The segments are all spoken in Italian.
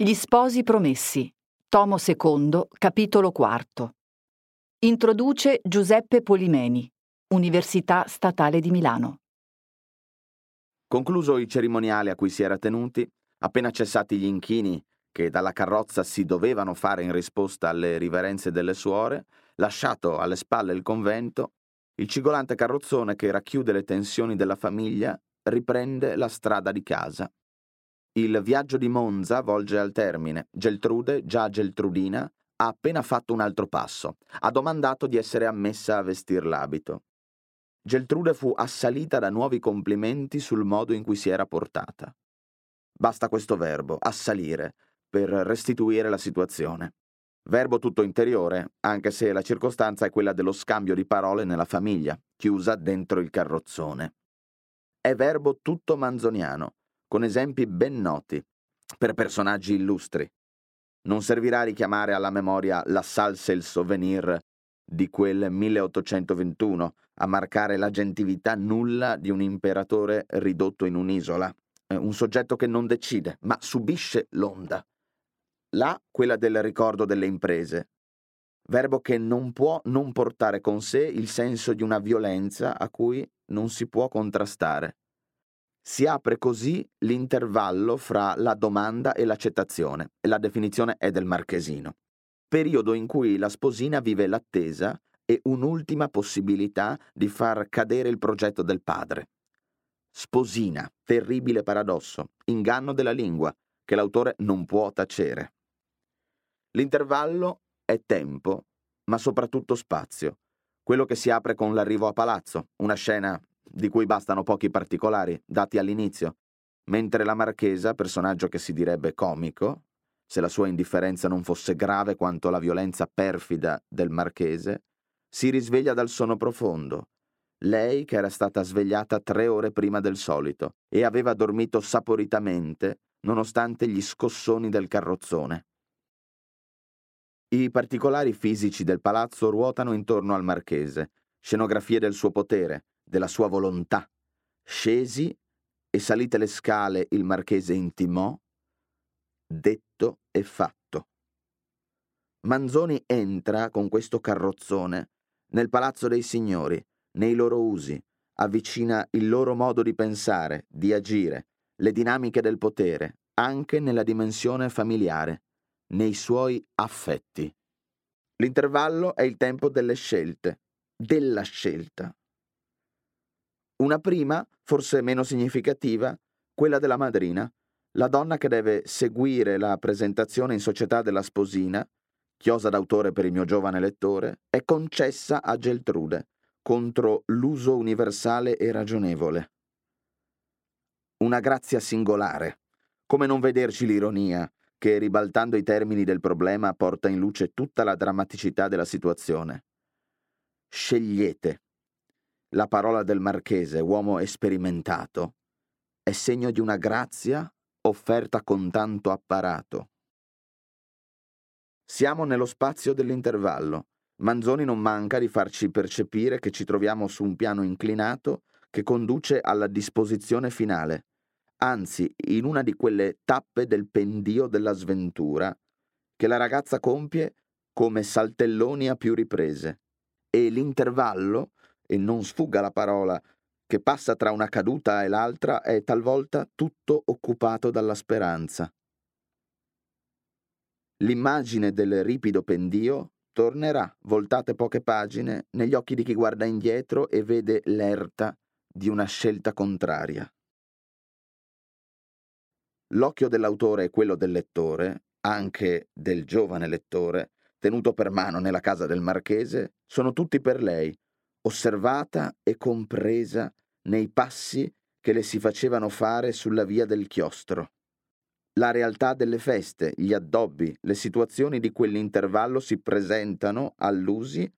Gli sposi promessi. Tomo II, capitolo IV. Introduce Giuseppe Polimeni, Università Statale di Milano. Concluso i cerimoniali a cui si era tenuti, appena cessati gli inchini che dalla carrozza si dovevano fare in risposta alle riverenze delle suore, lasciato alle spalle il convento, il cigolante carrozzone che racchiude le tensioni della famiglia riprende la strada di casa. Il viaggio di Monza volge al termine. Geltrude, già Geltrudina, ha appena fatto un altro passo. Ha domandato di essere ammessa a vestir l'abito. Geltrude fu assalita da nuovi complimenti sul modo in cui si era portata. Basta questo verbo, assalire, per restituire la situazione. Verbo tutto interiore, anche se la circostanza è quella dello scambio di parole nella famiglia, chiusa dentro il carrozzone. È verbo tutto manzoniano, con esempi ben noti, per personaggi illustri. Non servirà a richiamare alla memoria la salsa e il souvenir di quel 1821, a marcare la gentilità nulla di un imperatore ridotto in un'isola, eh, un soggetto che non decide, ma subisce l'onda. Là quella del ricordo delle imprese, verbo che non può non portare con sé il senso di una violenza a cui non si può contrastare. Si apre così l'intervallo fra la domanda e l'accettazione, e la definizione è del marchesino, periodo in cui la sposina vive l'attesa e un'ultima possibilità di far cadere il progetto del padre. Sposina, terribile paradosso, inganno della lingua, che l'autore non può tacere. L'intervallo è tempo, ma soprattutto spazio, quello che si apre con l'arrivo a palazzo, una scena di cui bastano pochi particolari, dati all'inizio, mentre la marchesa, personaggio che si direbbe comico, se la sua indifferenza non fosse grave quanto la violenza perfida del marchese, si risveglia dal sonno profondo. Lei che era stata svegliata tre ore prima del solito e aveva dormito saporitamente nonostante gli scossoni del carrozzone. I particolari fisici del palazzo ruotano intorno al marchese, scenografie del suo potere, della sua volontà. Scesi e salite le scale il marchese intimò, detto e fatto. Manzoni entra con questo carrozzone nel palazzo dei signori, nei loro usi, avvicina il loro modo di pensare, di agire, le dinamiche del potere, anche nella dimensione familiare nei suoi affetti. L'intervallo è il tempo delle scelte, della scelta. Una prima, forse meno significativa, quella della madrina, la donna che deve seguire la presentazione in società della sposina, chiosa d'autore per il mio giovane lettore, è concessa a Geltrude contro l'uso universale e ragionevole. Una grazia singolare. Come non vederci l'ironia, che, ribaltando i termini del problema, porta in luce tutta la drammaticità della situazione. Scegliete. La parola del marchese, uomo esperimentato, è segno di una grazia offerta con tanto apparato. Siamo nello spazio dell'intervallo. Manzoni non manca di farci percepire che ci troviamo su un piano inclinato che conduce alla disposizione finale, anzi in una di quelle tappe del pendio della sventura che la ragazza compie come saltelloni a più riprese. E l'intervallo, e non sfugga la parola, che passa tra una caduta e l'altra è talvolta tutto occupato dalla speranza. L'immagine del ripido pendio tornerà, voltate poche pagine, negli occhi di chi guarda indietro e vede l'erta di una scelta contraria. L'occhio dell'autore e quello del lettore, anche del giovane lettore, tenuto per mano nella casa del marchese, sono tutti per lei, osservata e compresa nei passi che le si facevano fare sulla via del chiostro. La realtà delle feste, gli addobbi, le situazioni di quell'intervallo si presentano, allusi,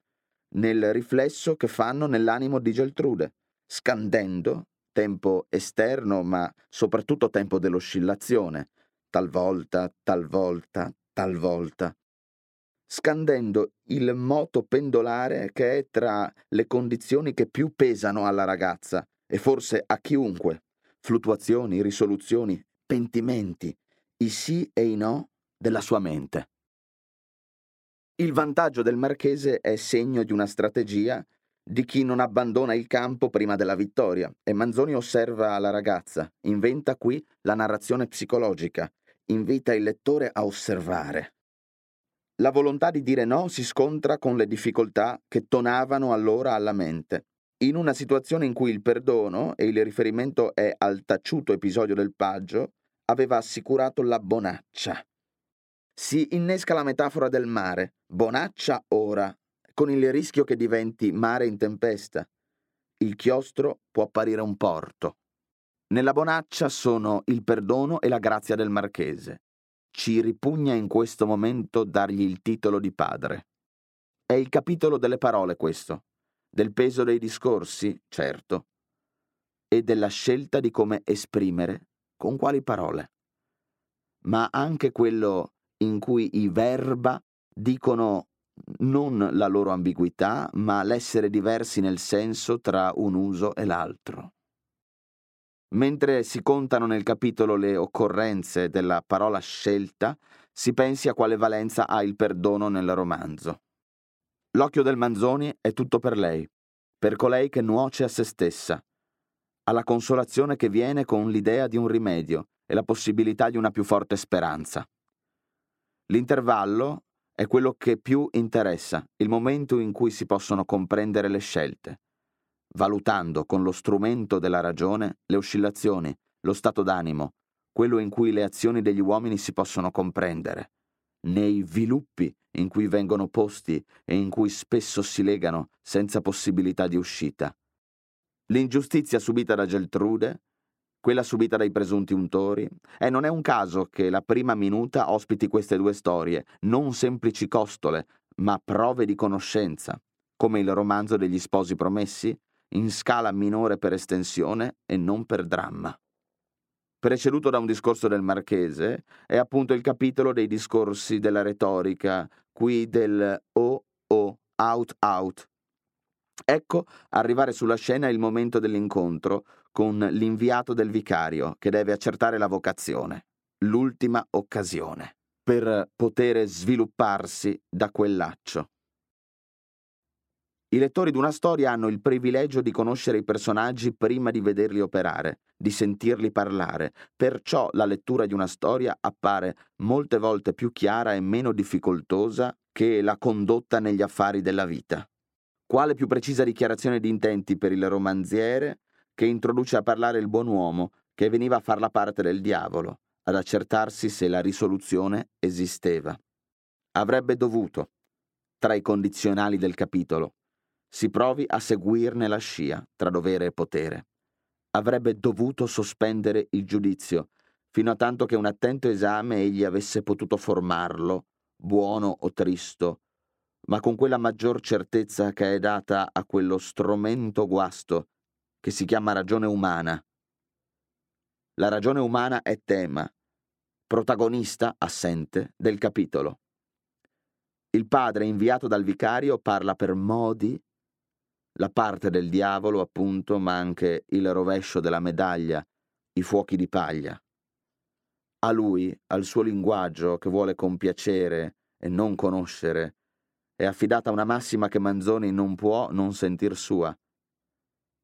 nel riflesso che fanno nell'animo di Geltrude, scandendo tempo esterno, ma soprattutto tempo dell'oscillazione, talvolta, talvolta, talvolta, scandendo il moto pendolare che è tra le condizioni che più pesano alla ragazza e forse a chiunque, fluttuazioni, risoluzioni, pentimenti, i sì e i no della sua mente. Il vantaggio del marchese è segno di una strategia di chi non abbandona il campo prima della vittoria e Manzoni osserva la ragazza, inventa qui la narrazione psicologica, invita il lettore a osservare. La volontà di dire no si scontra con le difficoltà che tonavano allora alla mente. In una situazione in cui il perdono, e il riferimento è al taciuto episodio del paggio, aveva assicurato la bonaccia. Si innesca la metafora del mare, bonaccia ora, con il rischio che diventi mare in tempesta. Il chiostro può apparire un porto. Nella bonaccia sono il perdono e la grazia del marchese. Ci ripugna in questo momento dargli il titolo di padre. È il capitolo delle parole questo, del peso dei discorsi, certo, e della scelta di come esprimere, con quali parole. Ma anche quello in cui i verba dicono non la loro ambiguità, ma l'essere diversi nel senso tra un uso e l'altro. Mentre si contano nel capitolo le occorrenze della parola scelta, si pensi a quale valenza ha il perdono nel romanzo. L'occhio del Manzoni è tutto per lei, per colei che nuoce a se stessa, alla consolazione che viene con l'idea di un rimedio e la possibilità di una più forte speranza. L'intervallo è quello che più interessa, il momento in cui si possono comprendere le scelte, valutando con lo strumento della ragione le oscillazioni, lo stato d'animo, quello in cui le azioni degli uomini si possono comprendere, nei viluppi in cui vengono posti e in cui spesso si legano senza possibilità di uscita. L'ingiustizia subita da Geltrude, quella subita dai presunti untori, e non è un caso che la prima minuta ospiti queste due storie, non semplici costole, ma prove di conoscenza, come il romanzo degli sposi promessi, in scala minore per estensione e non per dramma. Preceduto da un discorso del marchese, è appunto il capitolo dei discorsi della retorica, qui del o o out out. Ecco arrivare sulla scena il momento dell'incontro, con l'inviato del vicario che deve accertare la vocazione, l'ultima occasione, per poter svilupparsi da quel laccio. I lettori di una storia hanno il privilegio di conoscere i personaggi prima di vederli operare, di sentirli parlare, perciò la lettura di una storia appare molte volte più chiara e meno difficoltosa che la condotta negli affari della vita. Quale più precisa dichiarazione di intenti per il romanziere che introduce a parlare il buon uomo che veniva a far la parte del diavolo, ad accertarsi se la risoluzione esisteva. Avrebbe dovuto, tra i condizionali del capitolo, si provi a seguirne la scia tra dovere e potere. Avrebbe dovuto sospendere il giudizio, fino a tanto che un attento esame egli avesse potuto formarlo, buono o tristo, ma con quella maggior certezza che è data a quello strumento guasto che si chiama ragione umana. La ragione umana è tema, protagonista assente del capitolo. Il padre inviato dal vicario parla per modi, la parte del diavolo appunto, ma anche il rovescio della medaglia, i fuochi di paglia. A lui, al suo linguaggio che vuole compiacere e non conoscere, è affidata una massima che Manzoni non può non sentir sua.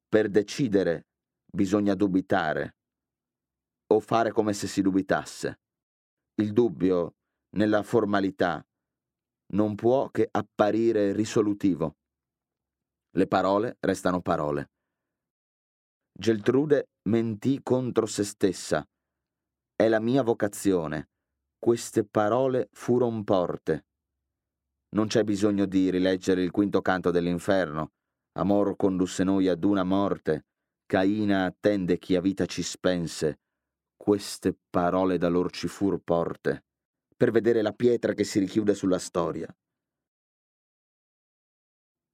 Per decidere bisogna dubitare o fare come se si dubitasse. Il dubbio, nella formalità, non può che apparire risolutivo. Le parole restano parole. Geltrude mentì contro se stessa. È la mia vocazione. Queste parole furon porte. Non c'è bisogno di rileggere il quinto canto dell'inferno, Amor condusse noi ad una morte, Caina attende chi a vita ci spense. Queste parole da lor ci fur porte, per vedere la pietra che si richiude sulla storia.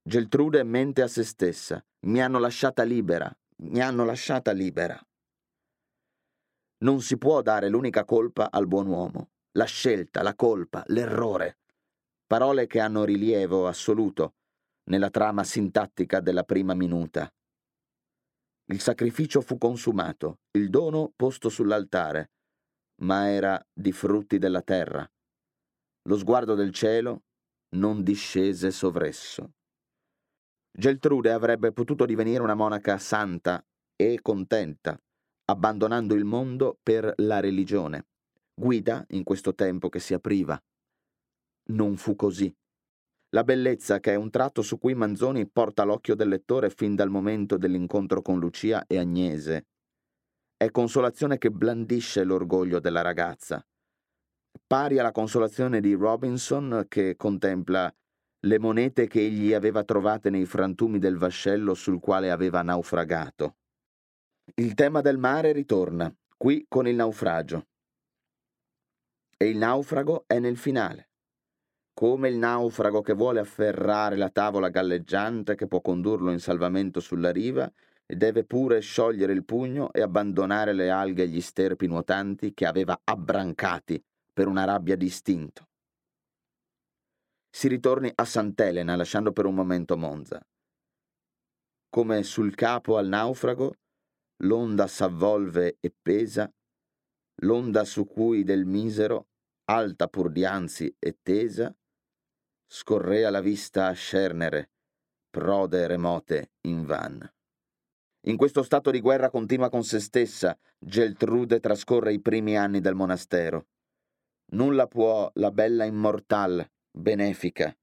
Geltrude mente a se stessa. Mi hanno lasciata libera, mi hanno lasciata libera. Non si può dare l'unica colpa al buon uomo. La scelta, la colpa, l'errore. Parole che hanno rilievo assoluto, nella trama sintattica della prima minuta. Il sacrificio fu consumato, il dono posto sull'altare, ma era di frutti della terra. Lo sguardo del cielo non discese sovresso. Geltrude avrebbe potuto divenire una monaca santa e contenta, abbandonando il mondo per la religione, guida in questo tempo che si apriva. Non fu così. La bellezza, che è un tratto su cui Manzoni porta l'occhio del lettore fin dal momento dell'incontro con Lucia e Agnese, è consolazione che blandisce l'orgoglio della ragazza, pari alla consolazione di Robinson che contempla le monete che egli aveva trovate nei frantumi del vascello sul quale aveva naufragato. Il tema del mare ritorna, qui con il naufragio. E il naufrago è nel finale. Come il naufrago che vuole afferrare la tavola galleggiante che può condurlo in salvamento sulla riva e deve pure sciogliere il pugno e abbandonare le alghe e gli sterpi nuotanti che aveva abbrancati per una rabbia distinto si ritorni a Sant'Elena lasciando per un momento Monza. Come sul capo al naufrago, l'onda s'avvolve e pesa, l'onda su cui del misero, alta pur di anzi e tesa, scorrea la vista a scernere, prode remote in van. In questo stato di guerra continua con se stessa, Geltrude trascorre i primi anni del monastero. Nulla può la bella immortal benefica,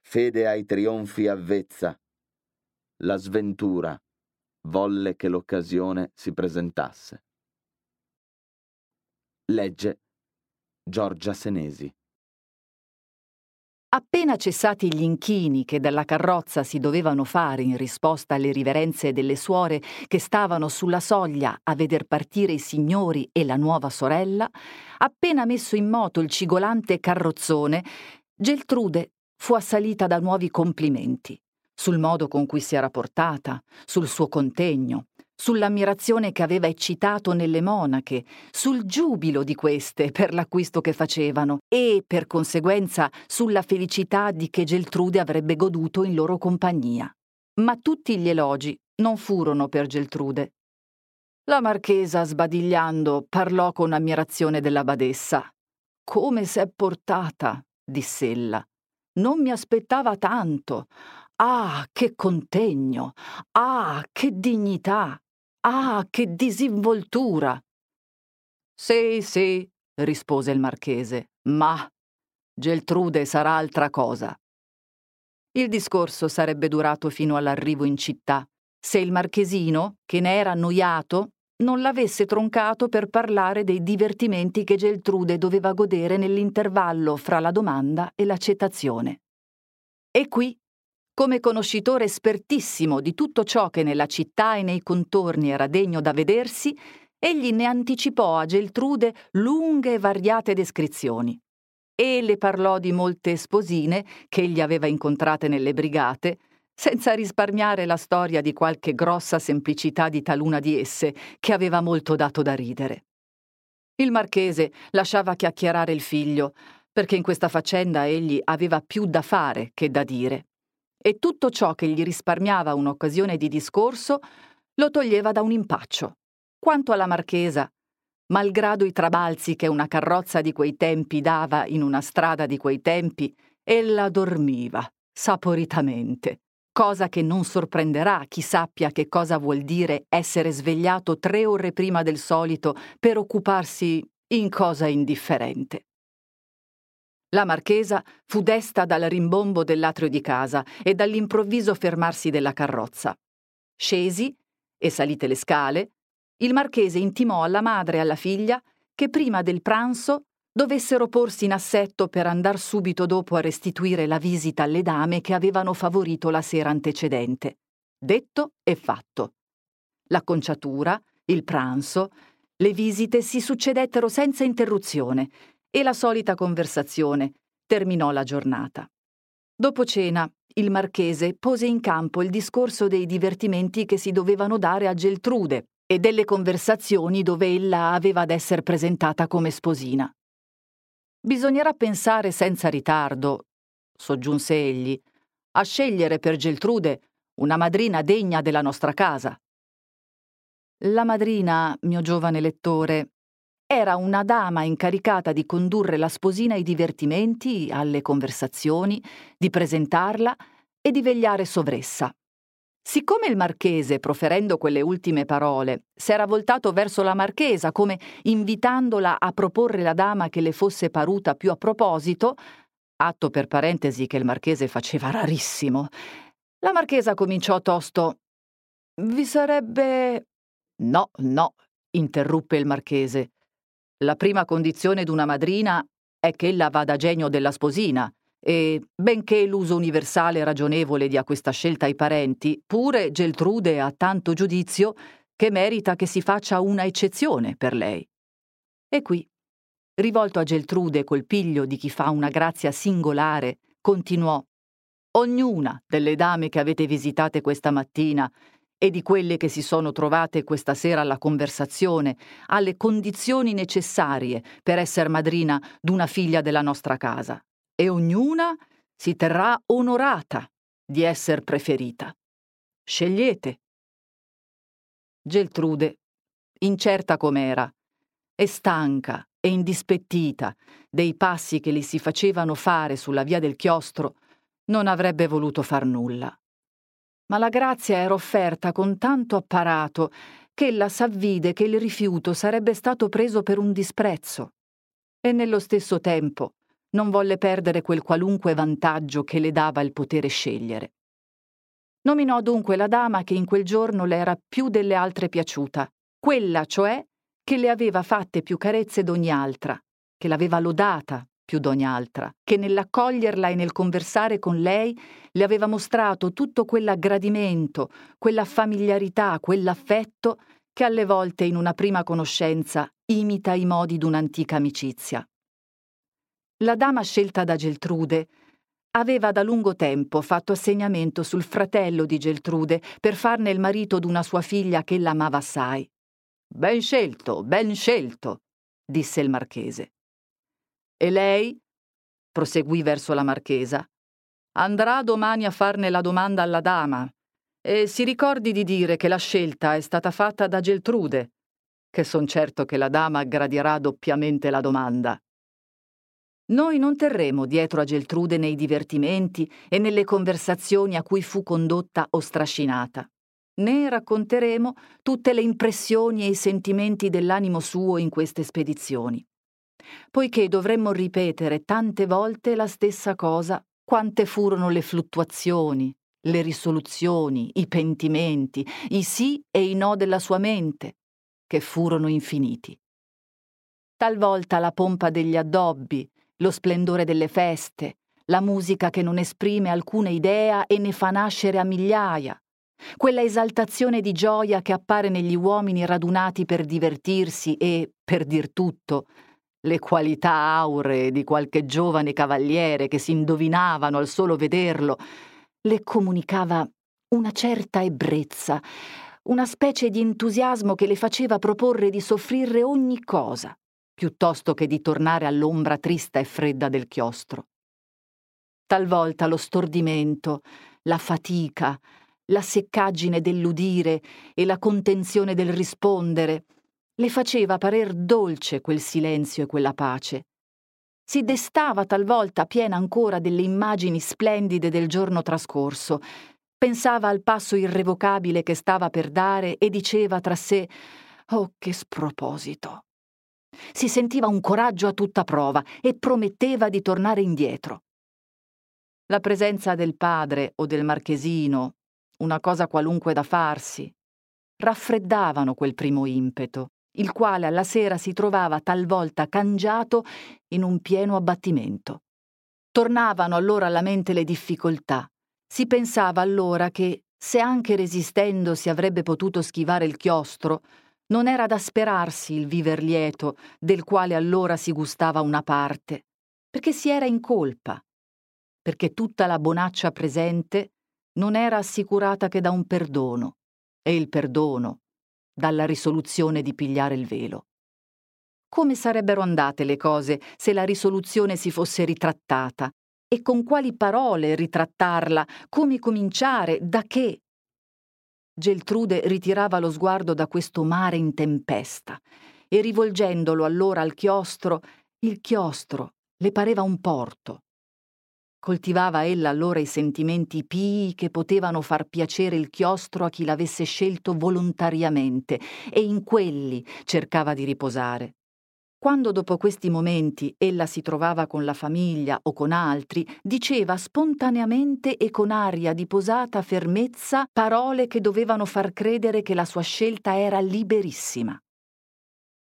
fede ai trionfi avvezza. La sventura volle che l'occasione si presentasse. Legge Giorgia Senesi. Appena cessati gli inchini che dalla carrozza si dovevano fare in risposta alle riverenze delle suore che stavano sulla soglia a veder partire i signori e la nuova sorella, appena messo in moto il cigolante carrozzone, Geltrude fu assalita da nuovi complimenti sul modo con cui si era portata, sul suo contegno, sull'ammirazione che aveva eccitato nelle monache, sul giubilo di queste per l'acquisto che facevano e, per conseguenza, sulla felicità di che Geltrude avrebbe goduto in loro compagnia. Ma tutti gli elogi non furono per Geltrude. La marchesa, sbadigliando, parlò con ammirazione della badessa. Come s'è portata, diss'ella. Non mi aspettava tanto. Ah, che contegno! Ah, che dignità! Ah, che disinvoltura! Sì, sì, rispose il marchese, ma Geltrude sarà altra cosa. Il discorso sarebbe durato fino all'arrivo in città, se il marchesino, che ne era annoiato, non l'avesse troncato per parlare dei divertimenti che Geltrude doveva godere nell'intervallo fra la domanda e l'accettazione. E qui, come conoscitore espertissimo di tutto ciò che nella città e nei contorni era degno da vedersi, egli ne anticipò a Geltrude lunghe e variate descrizioni. E le parlò di molte sposine che egli aveva incontrate nelle brigate, senza risparmiare la storia di qualche grossa semplicità di taluna di esse, che aveva molto dato da ridere. Il marchese lasciava chiacchierare il figlio, perché in questa faccenda egli aveva più da fare che da dire, e tutto ciò che gli risparmiava un'occasione di discorso lo toglieva da un impaccio. Quanto alla marchesa, malgrado i trabalzi che una carrozza di quei tempi dava in una strada di quei tempi, ella dormiva saporitamente cosa che non sorprenderà chi sappia che cosa vuol dire essere svegliato tre ore prima del solito per occuparsi in cosa indifferente. La marchesa fu desta dal rimbombo dell'atrio di casa e dall'improvviso fermarsi della carrozza. Scesi e salite le scale, il marchese intimò alla madre e alla figlia che prima del pranzo dovessero porsi in assetto per andar subito dopo a restituire la visita alle dame che avevano favorito la sera antecedente. Detto e fatto. La conciatura, il pranzo, le visite si succedettero senza interruzione e la solita conversazione terminò la giornata. Dopo cena, il marchese pose in campo il discorso dei divertimenti che si dovevano dare a Geltrude e delle conversazioni dove ella aveva ad essere presentata come sposina. Bisognerà pensare senza ritardo, soggiunse egli, a scegliere per Geltrude una madrina degna della nostra casa. La madrina, mio giovane lettore, era una dama incaricata di condurre la sposina ai divertimenti, alle conversazioni, di presentarla e di vegliare sovressa. Siccome il marchese, proferendo quelle ultime parole, s'era voltato verso la marchesa come invitandola a proporre la dama che le fosse paruta più a proposito, atto per parentesi che il marchese faceva rarissimo, la marchesa cominciò tosto. Vi sarebbe. No, no, interruppe il marchese. La prima condizione d'una madrina è che ella vada genio della sposina e, benché l'uso universale ragionevole dia questa scelta ai parenti, pure Geltrude ha tanto giudizio che merita che si faccia una eccezione per lei. E qui, rivolto a Geltrude col piglio di chi fa una grazia singolare, continuò Ognuna delle dame che avete visitate questa mattina e di quelle che si sono trovate questa sera alla conversazione ha le condizioni necessarie per essere madrina d'una figlia della nostra casa e ognuna si terrà onorata di essere preferita. Scegliete. Geltrude, incerta com'era, e stanca e indispettita dei passi che le si facevano fare sulla via del chiostro, non avrebbe voluto far nulla. Ma la grazia era offerta con tanto apparato che ella s'avvide che il rifiuto sarebbe stato preso per un disprezzo. E nello stesso tempo non volle perdere quel qualunque vantaggio che le dava il potere scegliere. Nominò dunque la dama che in quel giorno le era più delle altre piaciuta, quella cioè che le aveva fatte più carezze d'ogni altra, che l'aveva lodata più d'ogni altra, che nell'accoglierla e nel conversare con lei le aveva mostrato tutto quell'aggradimento, quella familiarità, quell'affetto che alle volte in una prima conoscenza imita i modi d'un'antica amicizia. La dama scelta da Geltrude aveva da lungo tempo fatto assegnamento sul fratello di Geltrude per farne il marito d'una sua figlia che l'amava assai. Ben scelto, ben scelto, disse il marchese. E lei, proseguì verso la marchesa, andrà domani a farne la domanda alla dama e si ricordi di dire che la scelta è stata fatta da Geltrude, che son certo che la dama gradirà doppiamente la domanda. Noi non terremo dietro a Geltrude nei divertimenti e nelle conversazioni a cui fu condotta o strascinata. Ne racconteremo tutte le impressioni e i sentimenti dell'animo suo in queste spedizioni. Poiché dovremmo ripetere tante volte la stessa cosa, quante furono le fluttuazioni, le risoluzioni, i pentimenti, i sì e i no della sua mente, che furono infiniti. Talvolta la pompa degli addobbi, lo splendore delle feste, la musica che non esprime alcuna idea e ne fa nascere a migliaia, quella esaltazione di gioia che appare negli uomini radunati per divertirsi e, per dir tutto, le qualità auree di qualche giovane cavaliere che si indovinavano al solo vederlo, le comunicava una certa ebbrezza, una specie di entusiasmo che le faceva proporre di soffrire ogni cosa, piuttosto che di tornare all'ombra trista e fredda del chiostro. Talvolta lo stordimento, la fatica, la seccaggine dell'udire e la contenzione del rispondere le faceva parer dolce quel silenzio e quella pace. Si destava talvolta piena ancora delle immagini splendide del giorno trascorso, pensava al passo irrevocabile che stava per dare e diceva tra sé Oh, che sproposito! Si sentiva un coraggio a tutta prova e prometteva di tornare indietro. La presenza del padre o del marchesino, una cosa qualunque da farsi, raffreddavano quel primo impeto, il quale alla sera si trovava talvolta cangiato in un pieno abbattimento. Tornavano allora alla mente le difficoltà. Si pensava allora che, se anche resistendo si avrebbe potuto schivare il chiostro, non era da sperarsi il viver lieto, del quale allora si gustava una parte, perché si era in colpa, perché tutta la bonaccia presente non era assicurata che da un perdono, e il perdono dalla risoluzione di pigliare il velo. Come sarebbero andate le cose se la risoluzione si fosse ritrattata? E con quali parole ritrattarla? Come cominciare? Da che? Geltrude ritirava lo sguardo da questo mare in tempesta e rivolgendolo allora al chiostro, il chiostro le pareva un porto. Coltivava ella allora i sentimenti pii che potevano far piacere il chiostro a chi l'avesse scelto volontariamente e in quelli cercava di riposare. Quando dopo questi momenti ella si trovava con la famiglia o con altri, diceva spontaneamente e con aria di posata fermezza parole che dovevano far credere che la sua scelta era liberissima.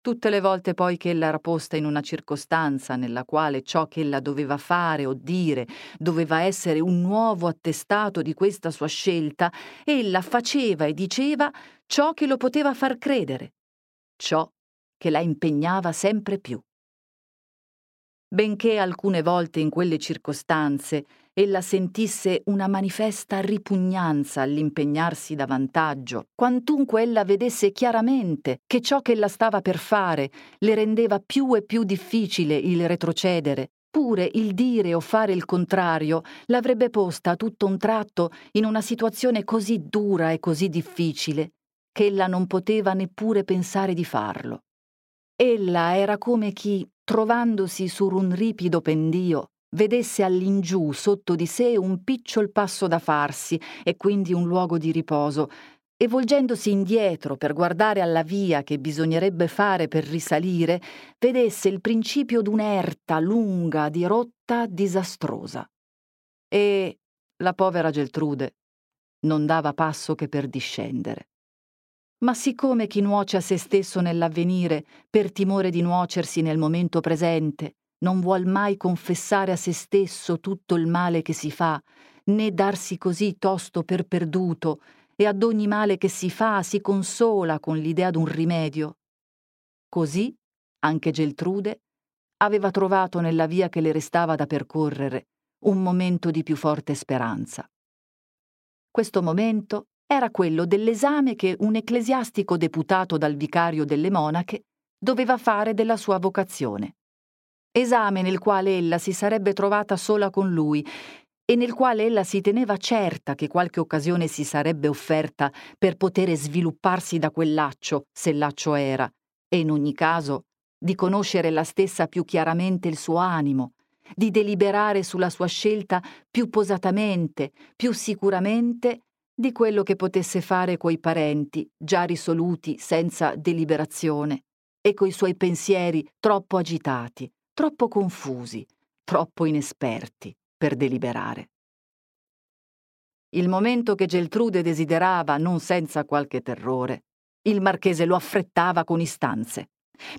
Tutte le volte poi che ella era posta in una circostanza nella quale ciò che ella doveva fare o dire doveva essere un nuovo attestato di questa sua scelta, ella faceva e diceva ciò che lo poteva far credere, ciò che la impegnava sempre più. Benché alcune volte in quelle circostanze ella sentisse una manifesta ripugnanza all'impegnarsi da vantaggio, quantunque ella vedesse chiaramente che ciò che ella stava per fare le rendeva più e più difficile il retrocedere, pure il dire o fare il contrario l'avrebbe posta a tutto un tratto in una situazione così dura e così difficile che ella non poteva neppure pensare di farlo. Ella era come chi, trovandosi su un ripido pendio, vedesse all'ingiù sotto di sé un picciol passo da farsi e quindi un luogo di riposo, e volgendosi indietro per guardare alla via che bisognerebbe fare per risalire, vedesse il principio d'un'erta lunga di rotta disastrosa. E la povera Geltrude non dava passo che per discendere. Ma siccome chi nuoce a se stesso nell'avvenire per timore di nuocersi nel momento presente, non vuol mai confessare a se stesso tutto il male che si fa, né darsi così tosto per perduto, e ad ogni male che si fa si consola con l'idea d'un rimedio. Così anche Geltrude aveva trovato nella via che le restava da percorrere un momento di più forte speranza. Questo momento era quello dell'esame che un ecclesiastico deputato dal vicario delle monache doveva fare della sua vocazione. Esame nel quale ella si sarebbe trovata sola con lui e nel quale ella si teneva certa che qualche occasione si sarebbe offerta per poter svilupparsi da quel laccio, se laccio era, e in ogni caso di conoscere la stessa più chiaramente il suo animo, di deliberare sulla sua scelta più posatamente, più sicuramente di quello che potesse fare coi parenti, già risoluti senza deliberazione, e coi suoi pensieri troppo agitati, troppo confusi, troppo inesperti per deliberare. Il momento che Geltrude desiderava non senza qualche terrore, il marchese lo affrettava con istanze,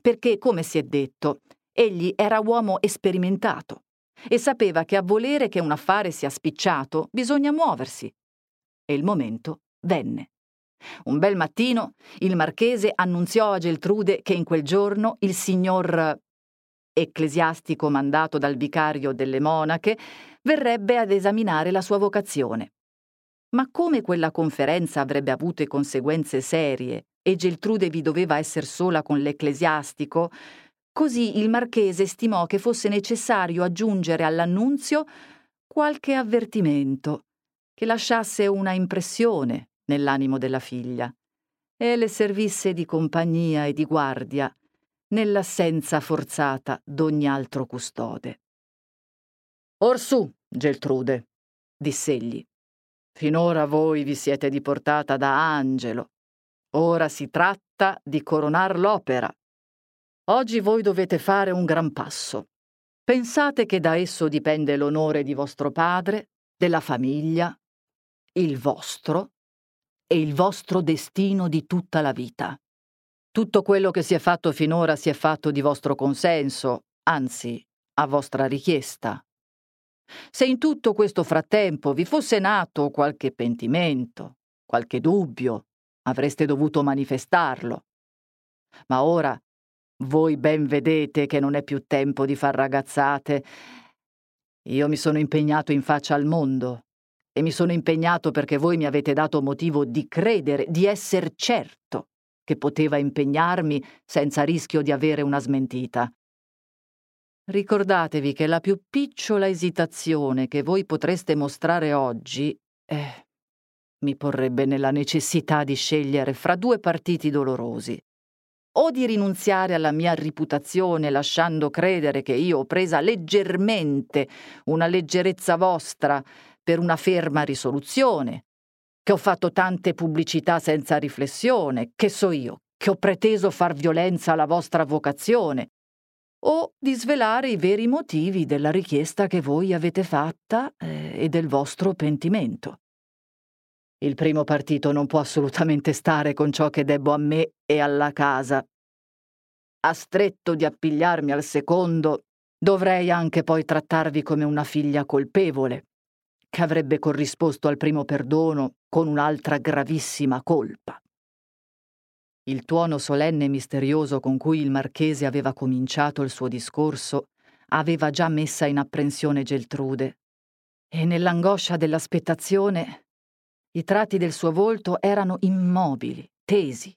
perché, come si è detto, egli era uomo esperimentato e sapeva che a volere che un affare sia spicciato bisogna muoversi e il momento venne. Un bel mattino il marchese annunziò a Geltrude che in quel giorno il signor ecclesiastico mandato dal vicario delle monache verrebbe ad esaminare la sua vocazione. Ma come quella conferenza avrebbe avuto conseguenze serie e Geltrude vi doveva essere sola con l'ecclesiastico, così il marchese stimò che fosse necessario aggiungere all'annunzio qualche avvertimento che lasciasse una impressione nell'animo della figlia e le servisse di compagnia e di guardia nell'assenza forzata d'ogni altro custode. Orsù, Geltrude, diss'egli, finora voi vi siete diportata da angelo, ora si tratta di coronar l'opera. Oggi voi dovete fare un gran passo. Pensate che da esso dipende l'onore di vostro padre, della famiglia, il vostro e il vostro destino di tutta la vita. Tutto quello che si è fatto finora si è fatto di vostro consenso, anzi, a vostra richiesta. Se in tutto questo frattempo vi fosse nato qualche pentimento, qualche dubbio, avreste dovuto manifestarlo. Ma ora voi ben vedete che non è più tempo di far ragazzate. Io mi sono impegnato in faccia al mondo e mi sono impegnato perché voi mi avete dato motivo di credere, di essere certo che poteva impegnarmi senza rischio di avere una smentita. Ricordatevi che la più picciola esitazione che voi potreste mostrare oggi eh, mi porrebbe nella necessità di scegliere fra due partiti dolorosi. o di rinunziare alla mia reputazione lasciando credere che io ho presa leggermente una leggerezza vostra per una ferma risoluzione, che ho fatto tante pubblicità senza riflessione, che so io, che ho preteso far violenza alla vostra vocazione, o di svelare i veri motivi della richiesta che voi avete fatta eh, e del vostro pentimento. Il primo partito non può assolutamente stare con ciò che debbo a me e alla casa. A stretto di appigliarmi al secondo, dovrei anche poi trattarvi come una figlia colpevole, che avrebbe corrisposto al primo perdono con un'altra gravissima colpa. Il tuono solenne e misterioso con cui il marchese aveva cominciato il suo discorso aveva già messa in apprensione Geltrude, e nell'angoscia dell'aspettazione i tratti del suo volto erano immobili, tesi,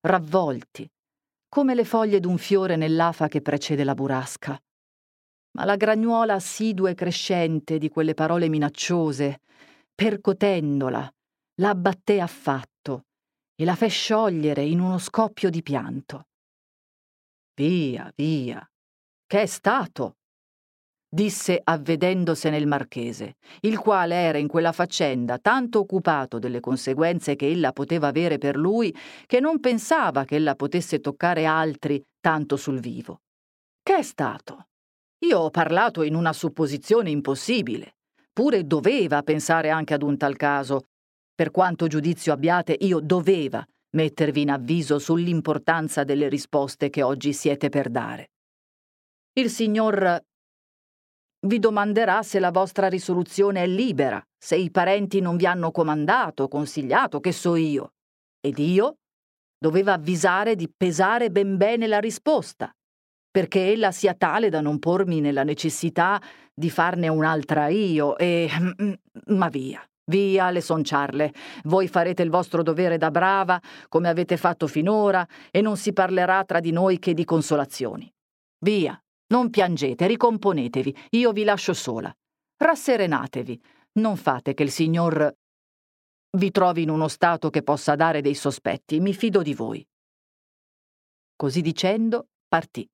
ravvolti, come le foglie d'un fiore nell'afa che precede la burrasca. Ma la gragnuola assidua e crescente di quelle parole minacciose, percotendola, la abbatté affatto e la fe sciogliere in uno scoppio di pianto. Via, via. Che è stato? disse avvedendosene il marchese, il quale era in quella faccenda tanto occupato delle conseguenze che ella poteva avere per lui che non pensava che ella potesse toccare altri tanto sul vivo. Che è stato? Io ho parlato in una supposizione impossibile. Pure doveva pensare anche ad un tal caso. Per quanto giudizio abbiate, io doveva mettervi in avviso sull'importanza delle risposte che oggi siete per dare. Il signor vi domanderà se la vostra risoluzione è libera, se i parenti non vi hanno comandato, consigliato, che so io. Ed io doveva avvisare di pesare ben bene la risposta, perché ella sia tale da non pormi nella necessità di farne un'altra io e... ma via. Via le sonciarle. Voi farete il vostro dovere da brava, come avete fatto finora, e non si parlerà tra di noi che di consolazioni. Via, non piangete, ricomponetevi, io vi lascio sola. Rasserenatevi, non fate che il signor vi trovi in uno stato che possa dare dei sospetti, mi fido di voi. Così dicendo, partì,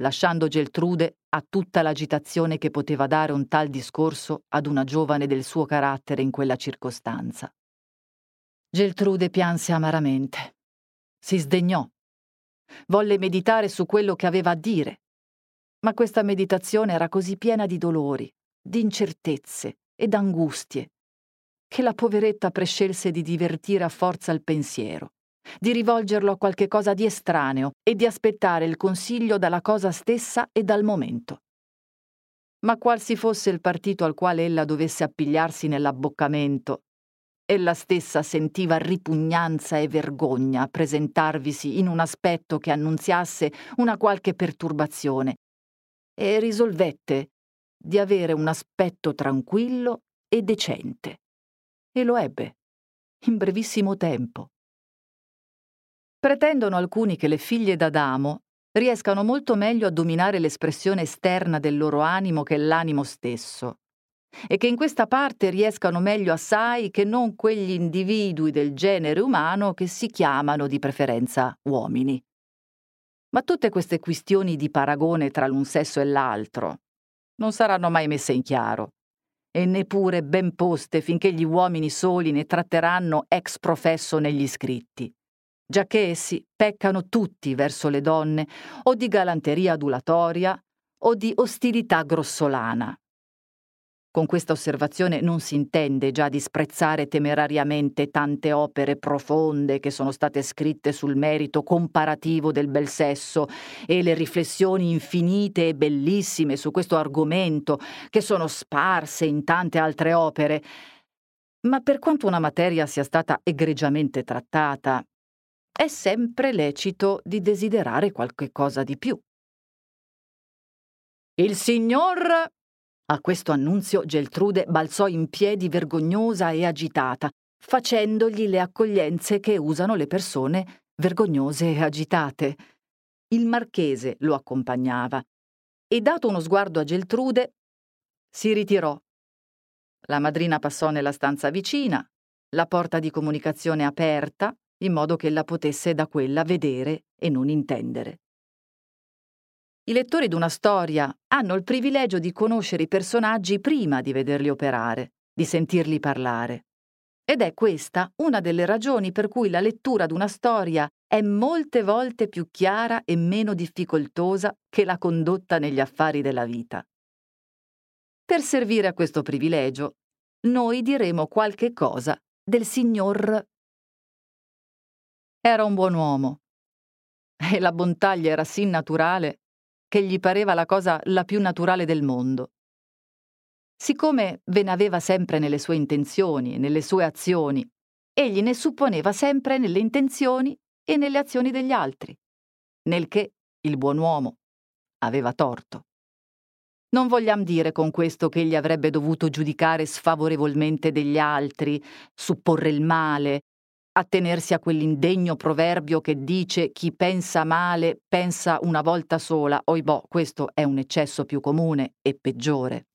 lasciando Geltrude a tutta l'agitazione che poteva dare un tal discorso ad una giovane del suo carattere in quella circostanza. Geltrude pianse amaramente. Si sdegnò. Volle meditare su quello che aveva a dire, ma questa meditazione era così piena di dolori, di incertezze e d'angustie, che la poveretta prescelse di divertire a forza il pensiero, di rivolgerlo a qualche cosa di estraneo e di aspettare il consiglio dalla cosa stessa e dal momento. Ma qual si fosse il partito al quale ella dovesse appigliarsi nell'abboccamento, ella stessa sentiva ripugnanza e vergogna a presentarvisi in un aspetto che annunziasse una qualche perturbazione e risolvette di avere un aspetto tranquillo e decente. E lo ebbe, in brevissimo tempo. Pretendono alcuni che le figlie d'Adamo riescano molto meglio a dominare l'espressione esterna del loro animo che l'animo stesso, e che in questa parte riescano meglio assai che non quegli individui del genere umano che si chiamano di preferenza uomini. Ma tutte queste questioni di paragone tra l'un sesso e l'altro non saranno mai messe in chiaro e neppure ben poste finché gli uomini soli ne tratteranno ex professo negli scritti, giacché essi peccano tutti verso le donne o di galanteria adulatoria o di ostilità grossolana. Con questa osservazione non si intende già disprezzare temerariamente tante opere profonde che sono state scritte sul merito comparativo del bel sesso e le riflessioni infinite e bellissime su questo argomento che sono sparse in tante altre opere. Ma per quanto una materia sia stata egregiamente trattata, è sempre lecito di desiderare qualche cosa di più. Il signor a questo annunzio Geltrude balzò in piedi vergognosa e agitata, facendogli le accoglienze che usano le persone vergognose e agitate. Il marchese lo accompagnava e dato uno sguardo a Geltrude, si ritirò. La madrina passò nella stanza vicina, la porta di comunicazione aperta, in modo che la potesse da quella vedere e non intendere. I lettori d'una storia hanno il privilegio di conoscere i personaggi prima di vederli operare, di sentirli parlare. Ed è questa una delle ragioni per cui la lettura d'una storia è molte volte più chiara e meno difficoltosa che la condotta negli affari della vita. Per servire a questo privilegio, noi diremo qualche cosa del signor. Era un buon uomo e la bontà gli era sì naturale che gli pareva la cosa la più naturale del mondo. Siccome ve ne aveva sempre nelle sue intenzioni e nelle sue azioni, egli ne supponeva sempre nelle intenzioni e nelle azioni degli altri, nel che il buon uomo aveva torto. Non vogliamo dire con questo che egli avrebbe dovuto giudicare sfavorevolmente degli altri, supporre il male, attenersi a quell'indegno proverbio che dice chi pensa male pensa una volta sola, oibò, questo è un eccesso più comune e peggiore.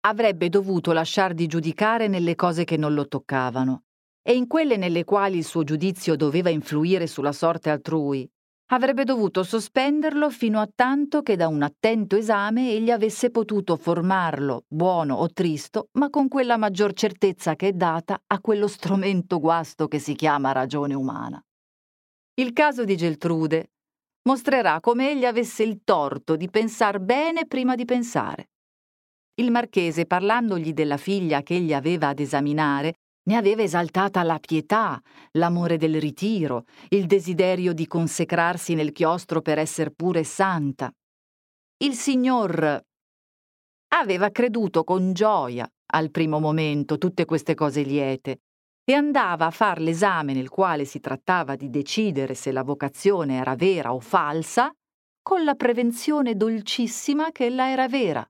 Avrebbe dovuto lasciar di giudicare nelle cose che non lo toccavano, e in quelle nelle quali il suo giudizio doveva influire sulla sorte altrui, avrebbe dovuto sospenderlo fino a tanto che da un attento esame egli avesse potuto formarlo, buono o tristo, ma con quella maggior certezza che è data a quello strumento guasto che si chiama ragione umana. Il caso di Geltrude mostrerà come egli avesse il torto di pensar bene prima di pensare. Il marchese, parlandogli della figlia che egli aveva ad esaminare, ne aveva esaltata la pietà, l'amore del ritiro, il desiderio di consecrarsi nel chiostro per essere pure santa. Il signor aveva creduto con gioia al primo momento tutte queste cose liete e andava a far l'esame nel quale si trattava di decidere se la vocazione era vera o falsa, con la prevenzione dolcissima che ella era vera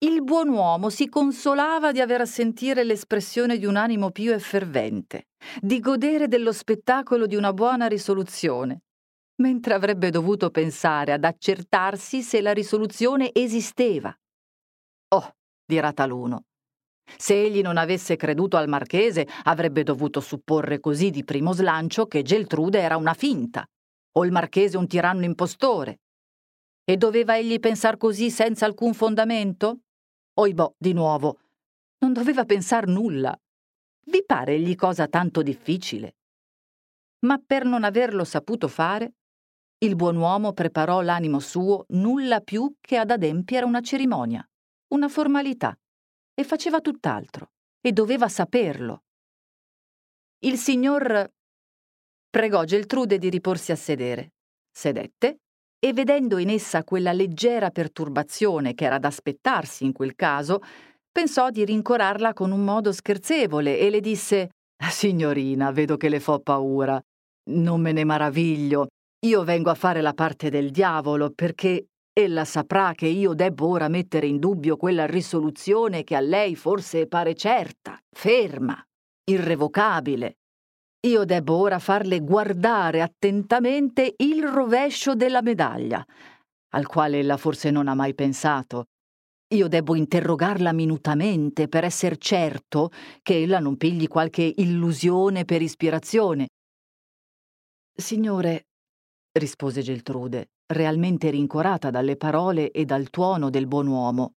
il buon uomo si consolava di aver a sentire l'espressione di un animo più e fervente, di godere dello spettacolo di una buona risoluzione, mentre avrebbe dovuto pensare ad accertarsi se la risoluzione esisteva. Oh, dirà taluno. Se egli non avesse creduto al marchese, avrebbe dovuto supporre così di primo slancio che Geltrude era una finta, o il marchese un tiranno impostore. E doveva egli pensar così senza alcun fondamento? Oibò, di nuovo. Non doveva pensar nulla. Vi pare egli cosa tanto difficile? Ma per non averlo saputo fare, il buon uomo preparò l'animo suo nulla più che ad adempiere una cerimonia, una formalità, e faceva tutt'altro, e doveva saperlo. Il signor pregò Geltrude di riporsi a sedere. Sedette e vedendo in essa quella leggera perturbazione che era da aspettarsi in quel caso, pensò di rincorarla con un modo scherzevole e le disse Signorina, vedo che le fo paura. Non me ne maraviglio. Io vengo a fare la parte del diavolo perché ella saprà che io debbo ora mettere in dubbio quella risoluzione che a lei forse pare certa, ferma, irrevocabile, io debbo ora farle guardare attentamente il rovescio della medaglia, al quale ella forse non ha mai pensato. Io debbo interrogarla minutamente per essere certo che ella non pigli qualche illusione per ispirazione. Signore, rispose Geltrude, realmente rincorata dalle parole e dal tuono del buon uomo,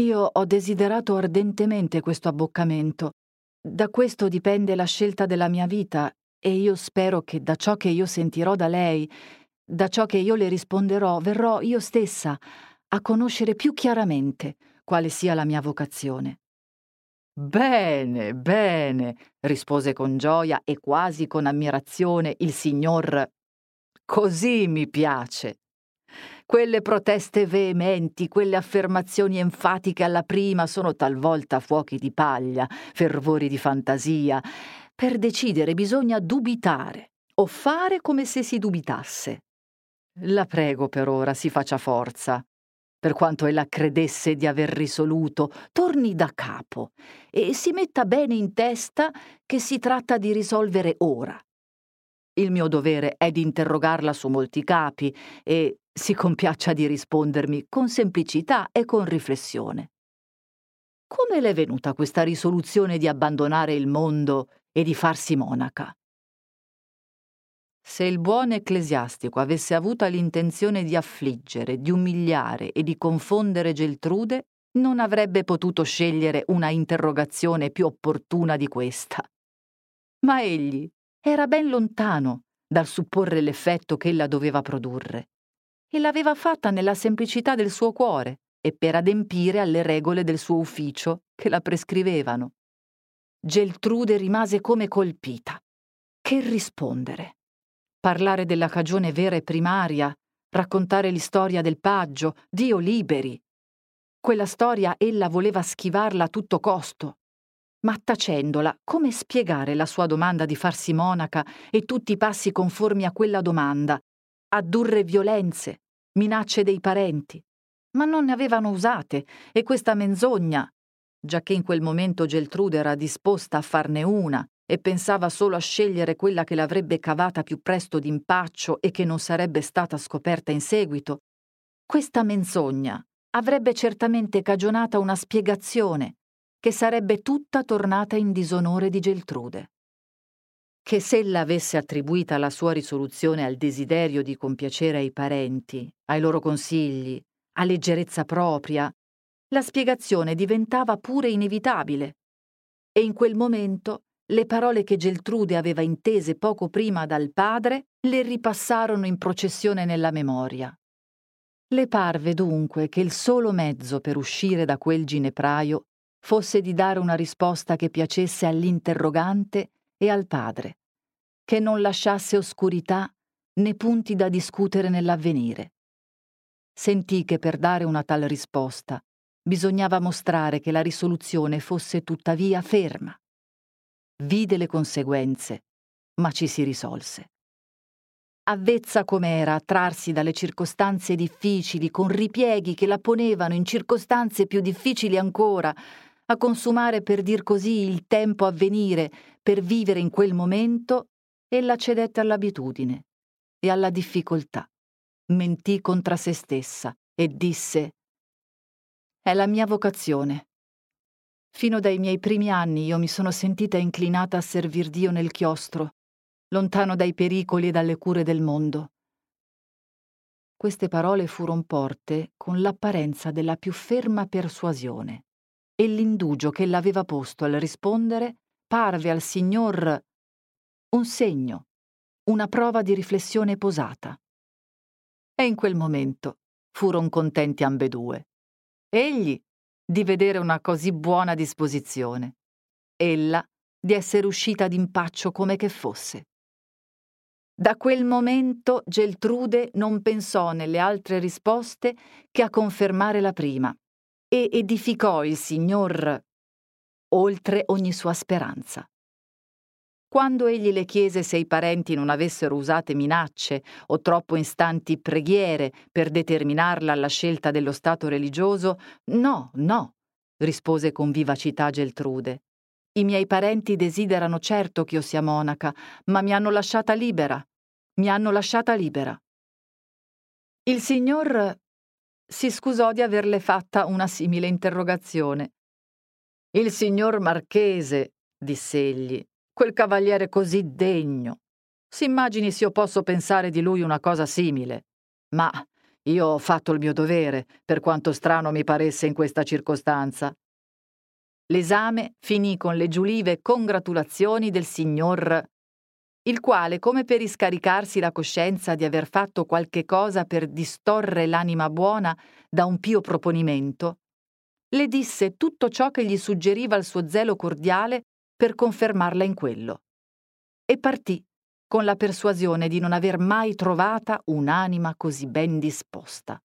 io ho desiderato ardentemente questo abboccamento da questo dipende la scelta della mia vita e io spero che da ciò che io sentirò da lei, da ciò che io le risponderò, verrò io stessa a conoscere più chiaramente quale sia la mia vocazione. Bene, bene, rispose con gioia e quasi con ammirazione il signor. Così mi piace. Quelle proteste veementi, quelle affermazioni enfatiche alla prima sono talvolta fuochi di paglia, fervori di fantasia. Per decidere bisogna dubitare o fare come se si dubitasse. La prego per ora si faccia forza. Per quanto ella credesse di aver risoluto, torni da capo e si metta bene in testa che si tratta di risolvere ora. Il mio dovere è di interrogarla su molti capi e si compiaccia di rispondermi con semplicità e con riflessione. Come le è venuta questa risoluzione di abbandonare il mondo e di farsi monaca? Se il buon ecclesiastico avesse avuto l'intenzione di affliggere, di umiliare e di confondere Geltrude, non avrebbe potuto scegliere una interrogazione più opportuna di questa. Ma egli era ben lontano dal supporre l'effetto che ella doveva produrre, e l'aveva fatta nella semplicità del suo cuore e per adempiere alle regole del suo ufficio che la prescrivevano. Geltrude rimase come colpita. Che rispondere? Parlare della cagione vera e primaria, raccontare l'istoria del paggio, Dio liberi. Quella storia ella voleva schivarla a tutto costo. Ma tacendola, come spiegare la sua domanda di farsi monaca e tutti i passi conformi a quella domanda? Addurre violenze, minacce dei parenti. Ma non ne avevano usate, e questa menzogna, giacché in quel momento Geltrude era disposta a farne una e pensava solo a scegliere quella che l'avrebbe cavata più presto d'impaccio e che non sarebbe stata scoperta in seguito, questa menzogna avrebbe certamente cagionata una spiegazione che sarebbe tutta tornata in disonore di Geltrude. Che se ella avesse attribuita la sua risoluzione al desiderio di compiacere ai parenti, ai loro consigli, a leggerezza propria, la spiegazione diventava pure inevitabile. E in quel momento le parole che Geltrude aveva intese poco prima dal padre le ripassarono in processione nella memoria. Le parve dunque che il solo mezzo per uscire da quel ginepraio fosse di dare una risposta che piacesse all'interrogante e al padre, che non lasciasse oscurità né punti da discutere nell'avvenire. Sentì che per dare una tal risposta bisognava mostrare che la risoluzione fosse tuttavia ferma. Vide le conseguenze, ma ci si risolse. Avvezza com'era a trarsi dalle circostanze difficili, con ripieghi che la ponevano in circostanze più difficili ancora, a consumare per dir così il tempo a venire, per vivere in quel momento, ella cedette all'abitudine e alla difficoltà. Mentì contra se stessa e disse È la mia vocazione. Fino dai miei primi anni io mi sono sentita inclinata a servir Dio nel chiostro, lontano dai pericoli e dalle cure del mondo. Queste parole furono porte con l'apparenza della più ferma persuasione e l'indugio che l'aveva posto al rispondere parve al signor un segno, una prova di riflessione posata. E in quel momento furono contenti ambedue. Egli di vedere una così buona disposizione, ella di essere uscita d'impaccio come che fosse. Da quel momento Geltrude non pensò nelle altre risposte che a confermare la prima, e edificò il Signor oltre ogni sua speranza. Quando egli le chiese se i parenti non avessero usate minacce o troppo instanti preghiere per determinarla alla scelta dello stato religioso, no, no, rispose con vivacità Geltrude. I miei parenti desiderano certo che io sia monaca, ma mi hanno lasciata libera. Mi hanno lasciata libera. Il signor si scusò di averle fatta una simile interrogazione. Il signor Marchese, diss'egli, quel cavaliere così degno. S'immagini se io posso pensare di lui una cosa simile. Ma io ho fatto il mio dovere, per quanto strano mi paresse in questa circostanza. L'esame finì con le giulive congratulazioni del signor il quale, come per riscaricarsi la coscienza di aver fatto qualche cosa per distorre l'anima buona da un pio proponimento, le disse tutto ciò che gli suggeriva il suo zelo cordiale per confermarla in quello. E partì con la persuasione di non aver mai trovata un'anima così ben disposta.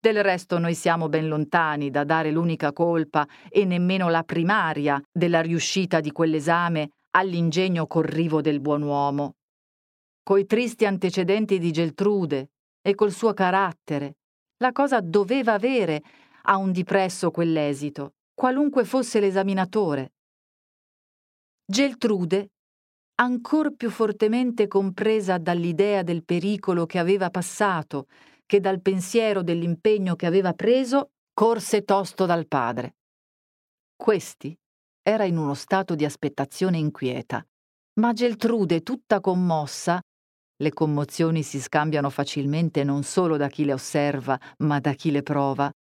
Del resto noi siamo ben lontani da dare l'unica colpa e nemmeno la primaria della riuscita di quell'esame all'ingegno corrivo del buon uomo. Coi tristi antecedenti di Geltrude e col suo carattere, la cosa doveva avere a un dipresso quell'esito, qualunque fosse l'esaminatore. Geltrude, ancor più fortemente compresa dall'idea del pericolo che aveva passato che dal pensiero dell'impegno che aveva preso, corse tosto dal padre. Questi era in uno stato di aspettazione inquieta, ma Geltrude, tutta commossa, Le commozioni si scambiano facilmente non solo da chi le osserva, ma da chi le prova.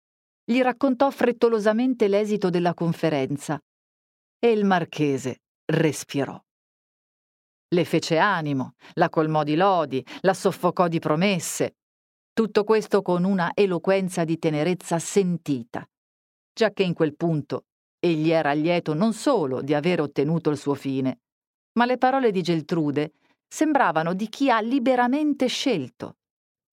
Gli raccontò frettolosamente l'esito della conferenza e il marchese respirò. Le fece animo, la colmò di lodi, la soffocò di promesse. Tutto questo con una eloquenza di tenerezza sentita, giacché in quel punto egli era lieto non solo di aver ottenuto il suo fine, ma le parole di Geltrude sembravano di chi ha liberamente scelto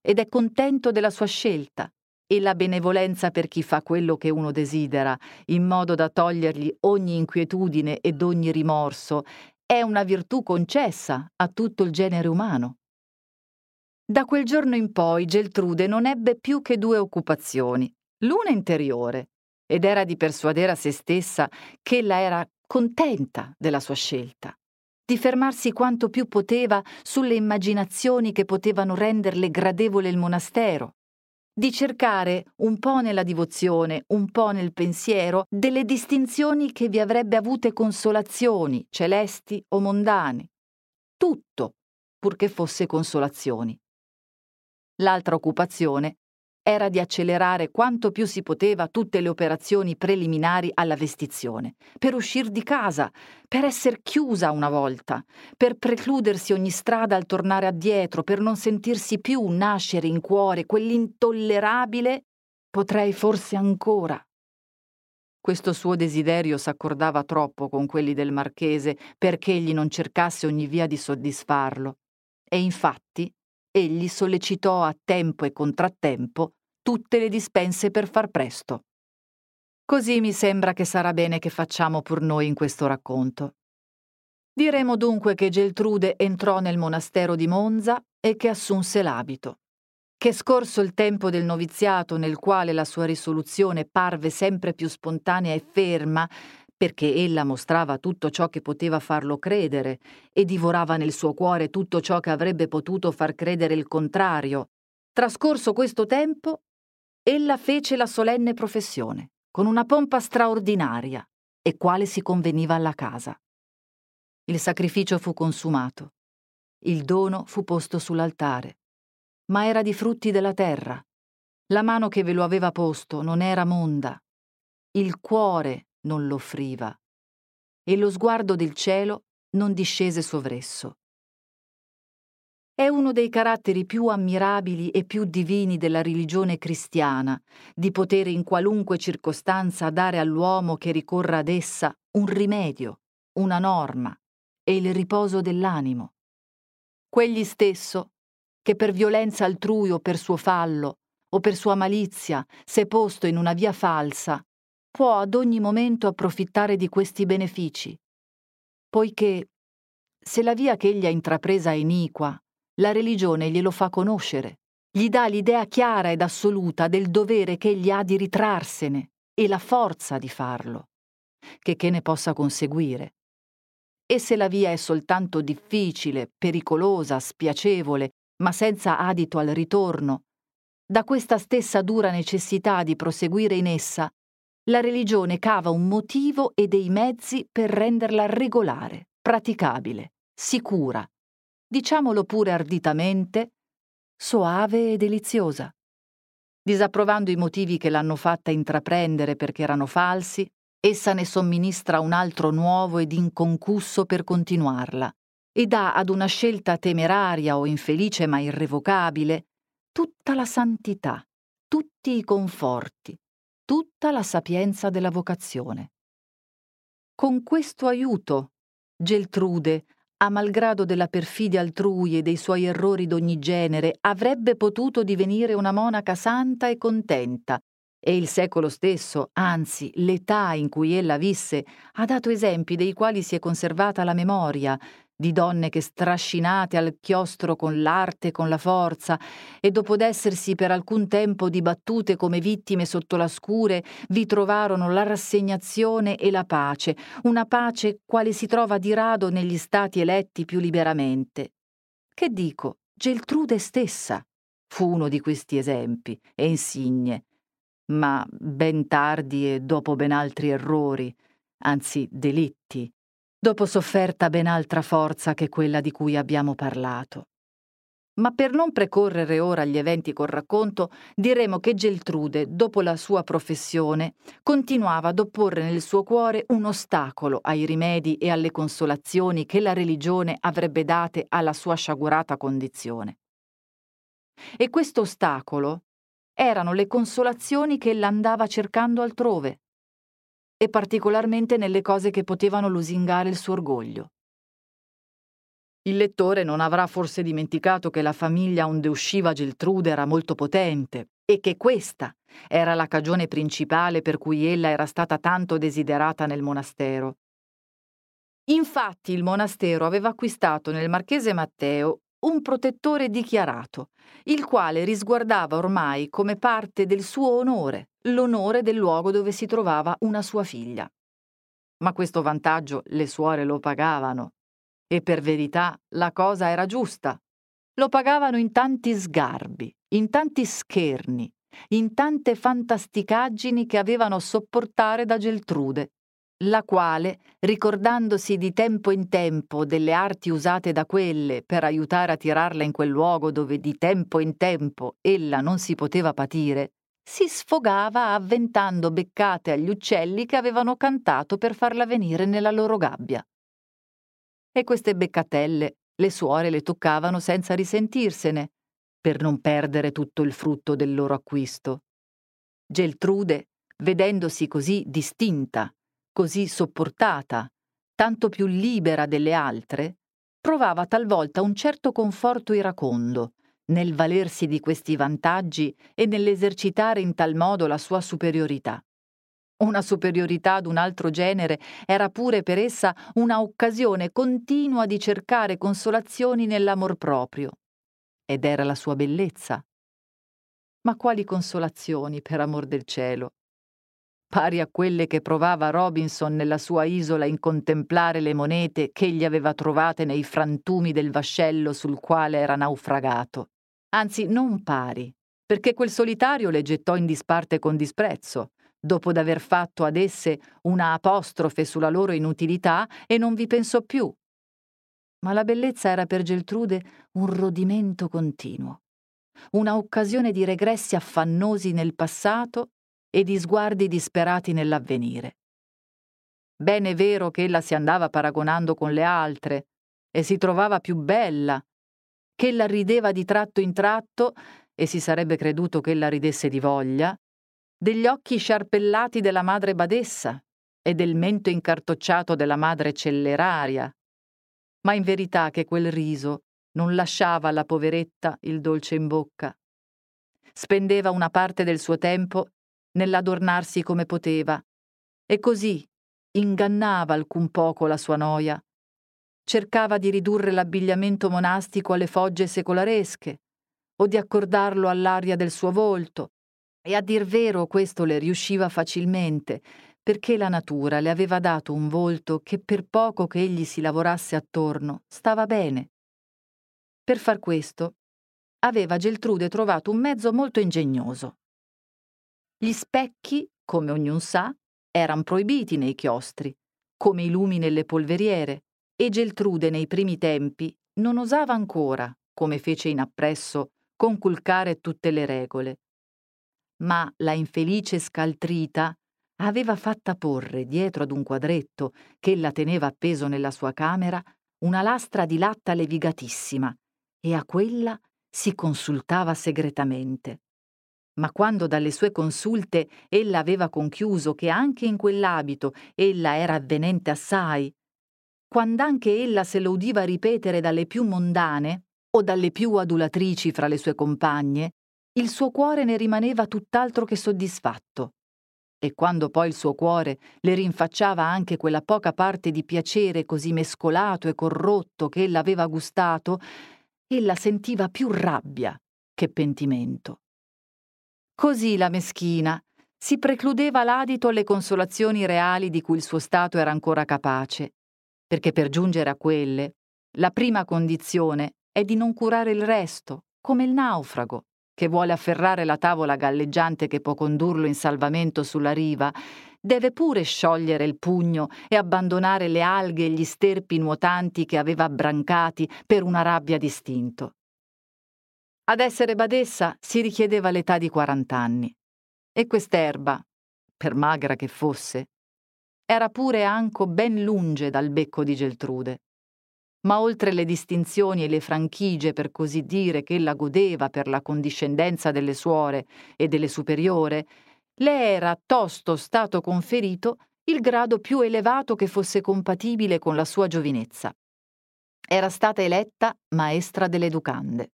ed è contento della sua scelta e la benevolenza per chi fa quello che uno desidera, in modo da togliergli ogni inquietudine ed ogni rimorso, è una virtù concessa a tutto il genere umano. Da quel giorno in poi Geltrude non ebbe più che due occupazioni, l'una interiore, ed era di persuadere a se stessa che ella era contenta della sua scelta, di fermarsi quanto più poteva sulle immaginazioni che potevano renderle gradevole il monastero, di cercare un po' nella divozione, un po' nel pensiero, delle distinzioni che vi avrebbe avute consolazioni, celesti o mondane. Tutto, purché fosse consolazioni. L'altra occupazione era di accelerare quanto più si poteva tutte le operazioni preliminari alla vestizione, per uscire di casa, per essere chiusa una volta, per precludersi ogni strada al tornare addietro, per non sentirsi più nascere in cuore quell'intollerabile potrei forse ancora. Questo suo desiderio s'accordava troppo con quelli del marchese perché egli non cercasse ogni via di soddisfarlo. E infatti egli sollecitò a tempo e contrattempo tutte le dispense per far presto. Così mi sembra che sarà bene che facciamo pur noi in questo racconto. Diremo dunque che Geltrude entrò nel monastero di Monza e che assunse l'abito, che scorso il tempo del noviziato nel quale la sua risoluzione parve sempre più spontanea e ferma, perché ella mostrava tutto ciò che poteva farlo credere e divorava nel suo cuore tutto ciò che avrebbe potuto far credere il contrario. Trascorso questo tempo, ella fece la solenne professione, con una pompa straordinaria, e quale si conveniva alla casa. Il sacrificio fu consumato, il dono fu posto sull'altare, ma era di frutti della terra. La mano che ve lo aveva posto non era monda, il cuore non l'offriva, e lo sguardo del cielo non discese sovresso. È uno dei caratteri più ammirabili e più divini della religione cristiana, di potere in qualunque circostanza dare all'uomo che ricorra ad essa un rimedio, una norma e il riposo dell'animo. Quegli stesso che per violenza altrui o per suo fallo o per sua malizia s'è posto in una via falsa può ad ogni momento approfittare di questi benefici, poiché se la via che egli ha intrapresa è iniqua, la religione glielo fa conoscere, gli dà l'idea chiara ed assoluta del dovere che egli ha di ritrarsene e la forza di farlo, che che ne possa conseguire. E se la via è soltanto difficile, pericolosa, spiacevole, ma senza adito al ritorno, da questa stessa dura necessità di proseguire in essa la religione cava un motivo e dei mezzi per renderla regolare, praticabile, sicura, diciamolo pure arditamente, soave e deliziosa. Disapprovando i motivi che l'hanno fatta intraprendere perché erano falsi, essa ne somministra un altro nuovo ed inconcusso per continuarla, e dà ad una scelta temeraria o infelice ma irrevocabile tutta la santità, tutti i conforti, tutta la sapienza della vocazione. Con questo aiuto, Geltrude, a malgrado della perfidia altrui e dei suoi errori d'ogni genere, avrebbe potuto divenire una monaca santa e contenta, e il secolo stesso, anzi l'età in cui ella visse, ha dato esempi dei quali si è conservata la memoria, di donne che strascinate al chiostro con l'arte e con la forza, e dopo d'essersi per alcun tempo dibattute come vittime sotto la scure, vi trovarono la rassegnazione e la pace, una pace quale si trova di rado negli stati eletti più liberamente. Che dico, Geltrude stessa fu uno di questi esempi e insigne, ma ben tardi e dopo ben altri errori, anzi delitti, dopo sofferta ben altra forza che quella di cui abbiamo parlato. Ma per non precorrere ora gli eventi col racconto, diremo che Geltrude, dopo la sua professione, continuava ad opporre nel suo cuore un ostacolo ai rimedi e alle consolazioni che la religione avrebbe date alla sua sciagurata condizione. E questo ostacolo erano le consolazioni che ella andava cercando altrove, e particolarmente nelle cose che potevano lusingare il suo orgoglio. Il lettore non avrà forse dimenticato che la famiglia onde usciva Geltrude era molto potente e che questa era la cagione principale per cui ella era stata tanto desiderata nel monastero. Infatti il monastero aveva acquistato nel marchese Matteo un protettore dichiarato, il quale risguardava ormai come parte del suo onore l'onore del luogo dove si trovava una sua figlia. Ma questo vantaggio le suore lo pagavano e per verità la cosa era giusta. Lo pagavano in tanti sgarbi, in tanti scherni, in tante fantasticaggini che avevano a sopportare da Geltrude, la quale, ricordandosi di tempo in tempo delle arti usate da quelle per aiutare a tirarla in quel luogo dove di tempo in tempo ella non si poteva patire, si sfogava avventando beccate agli uccelli che avevano cantato per farla venire nella loro gabbia e queste beccatelle le suore le toccavano senza risentirsene, per non perdere tutto il frutto del loro acquisto. Geltrude, vedendosi così distinta, così sopportata, tanto più libera delle altre, provava talvolta un certo conforto iracondo nel valersi di questi vantaggi e nell'esercitare in tal modo la sua superiorità. Una superiorità d'un altro genere era pure per essa una occasione continua di cercare consolazioni nell'amor proprio. Ed era la sua bellezza. Ma quali consolazioni, per amor del cielo? Pari a quelle che provava Robinson nella sua isola in contemplare le monete che egli aveva trovate nei frantumi del vascello sul quale era naufragato. Anzi, non pari, perché quel solitario le gettò in disparte con disprezzo, dopo d'aver fatto ad esse una apostrofe sulla loro inutilità e non vi pensò più. Ma la bellezza era per Geltrude un rodimento continuo, una occasione di regressi affannosi nel passato e di sguardi disperati nell'avvenire. Bene vero che ella si andava paragonando con le altre e si trovava più bella, che ella rideva di tratto in tratto e si sarebbe creduto che ella ridesse di voglia, degli occhi sciarpellati della madre badessa e del mento incartocciato della madre celleraria, ma in verità che quel riso non lasciava alla poveretta il dolce in bocca. Spendeva una parte del suo tempo nell'adornarsi come poteva e così ingannava alcun poco la sua noia. Cercava di ridurre l'abbigliamento monastico alle fogge secolaresche o di accordarlo all'aria del suo volto e a dir vero questo le riusciva facilmente, perché la natura le aveva dato un volto che per poco che egli si lavorasse attorno stava bene. Per far questo aveva Geltrude trovato un mezzo molto ingegnoso. Gli specchi, come ognun sa, erano proibiti nei chiostri, come i lumi nelle polveriere, e Geltrude nei primi tempi non osava ancora, come fece in appresso, conculcare tutte le regole ma la infelice scaltrita aveva fatta porre dietro ad un quadretto che ella teneva appeso nella sua camera una lastra di latta levigatissima e a quella si consultava segretamente. Ma quando dalle sue consulte ella aveva conchiuso che anche in quell'abito ella era avvenente assai, quand'anche ella se lo udiva ripetere dalle più mondane o dalle più adulatrici fra le sue compagne, il suo cuore ne rimaneva tutt'altro che soddisfatto. E quando poi il suo cuore le rinfacciava anche quella poca parte di piacere così mescolato e corrotto che ella aveva gustato, ella sentiva più rabbia che pentimento. Così la meschina si precludeva l'adito alle consolazioni reali di cui il suo stato era ancora capace, perché per giungere a quelle, la prima condizione è di non curare il resto, come il naufrago, che vuole afferrare la tavola galleggiante che può condurlo in salvamento sulla riva, deve pure sciogliere il pugno e abbandonare le alghe e gli sterpi nuotanti che aveva abbrancati per una rabbia distinto. Ad essere badessa si richiedeva l'età di 40 anni. E quest'erba, per magra che fosse, era pure anco ben lunge dal becco di Geltrude. Ma oltre le distinzioni e le franchigie, per così dire, che ella godeva per la condiscendenza delle suore e delle superiore, le era tosto stato conferito il grado più elevato che fosse compatibile con la sua giovinezza. Era stata eletta maestra delle educande.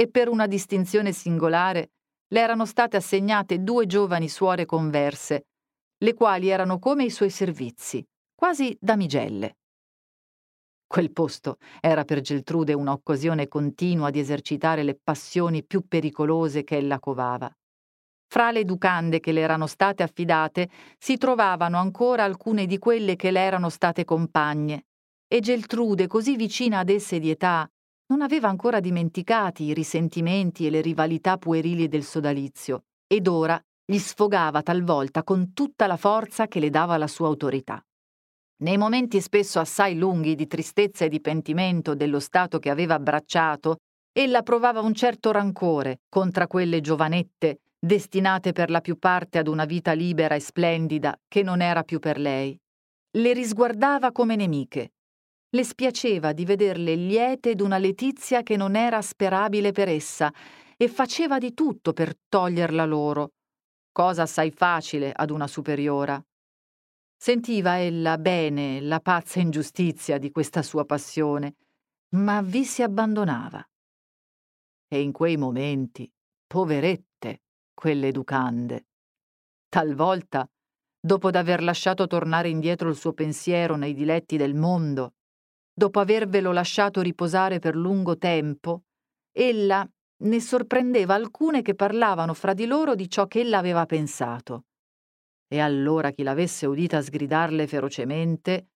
E per una distinzione singolare le erano state assegnate due giovani suore converse, le quali erano come i suoi servizi, quasi damigelle. Quel posto era per Geltrude un'occasione continua di esercitare le passioni più pericolose che ella covava. Fra le educande che le erano state affidate si trovavano ancora alcune di quelle che le erano state compagne, e Geltrude, così vicina ad esse di età, non aveva ancora dimenticati i risentimenti e le rivalità puerili del sodalizio, ed ora gli sfogava talvolta con tutta la forza che le dava la sua autorità. Nei momenti spesso assai lunghi di tristezza e di pentimento dello stato che aveva abbracciato, ella provava un certo rancore contro quelle giovanette destinate per la più parte ad una vita libera e splendida che non era più per lei. Le risguardava come nemiche. Le spiaceva di vederle liete d'una letizia che non era sperabile per essa e faceva di tutto per toglierla loro, cosa assai facile ad una superiora. Sentiva ella bene la pazza ingiustizia di questa sua passione, ma vi si abbandonava. E in quei momenti, poverette, quelle educande. Talvolta, dopo d'aver lasciato tornare indietro il suo pensiero nei diletti del mondo, dopo avervelo lasciato riposare per lungo tempo, ella ne sorprendeva alcune che parlavano fra di loro di ciò che ella aveva pensato. E allora chi l'avesse udita sgridarle ferocemente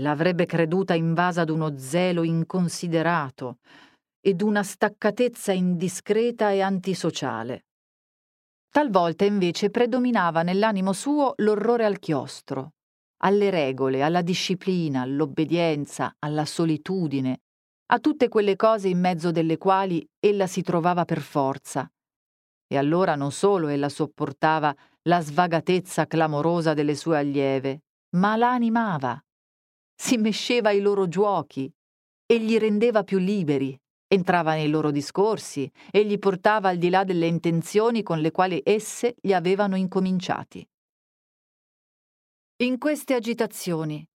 l'avrebbe creduta invasa d'uno zelo inconsiderato e d'una staccatezza indiscreta e antisociale. Talvolta invece predominava nell'animo suo l'orrore al chiostro, alle regole, alla disciplina, all'obbedienza, alla solitudine, a tutte quelle cose in mezzo delle quali ella si trovava per forza. E allora non solo ella sopportava la svagatezza clamorosa delle sue allieve, ma la animava. Si mesceva ai loro giuochi e li rendeva più liberi, Entrava nei loro discorsi e li portava al di là delle intenzioni con le quali esse li avevano incominciati. In queste agitazioni,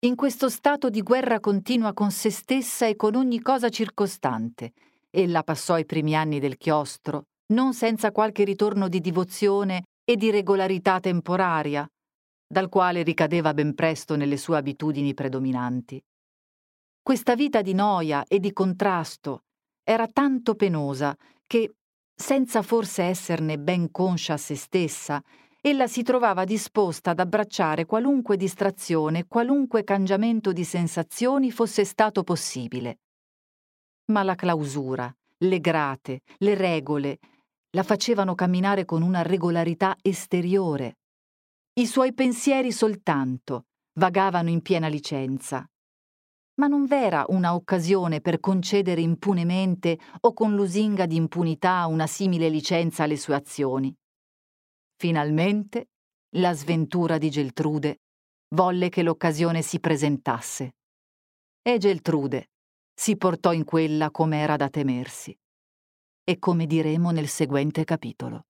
in questo stato di guerra continua con se stessa e con ogni cosa circostante, ella passò i primi anni del chiostro, non senza qualche ritorno di divozione e di regolarità temporaria, dal quale ricadeva ben presto nelle sue abitudini predominanti. Questa vita di noia e di contrasto era tanto penosa che, senza forse esserne ben conscia a se stessa, ella si trovava disposta ad abbracciare qualunque distrazione, qualunque cangiamento di sensazioni fosse stato possibile. Ma la clausura, le grate, le regole la facevano camminare con una regolarità esteriore. I suoi pensieri soltanto vagavano in piena licenza ma non v'era una occasione per concedere impunemente o con lusinga di impunità una simile licenza alle sue azioni. Finalmente la sventura di Geltrude volle che l'occasione si presentasse. E Geltrude si portò in quella come era da temersi. E come diremo nel seguente capitolo.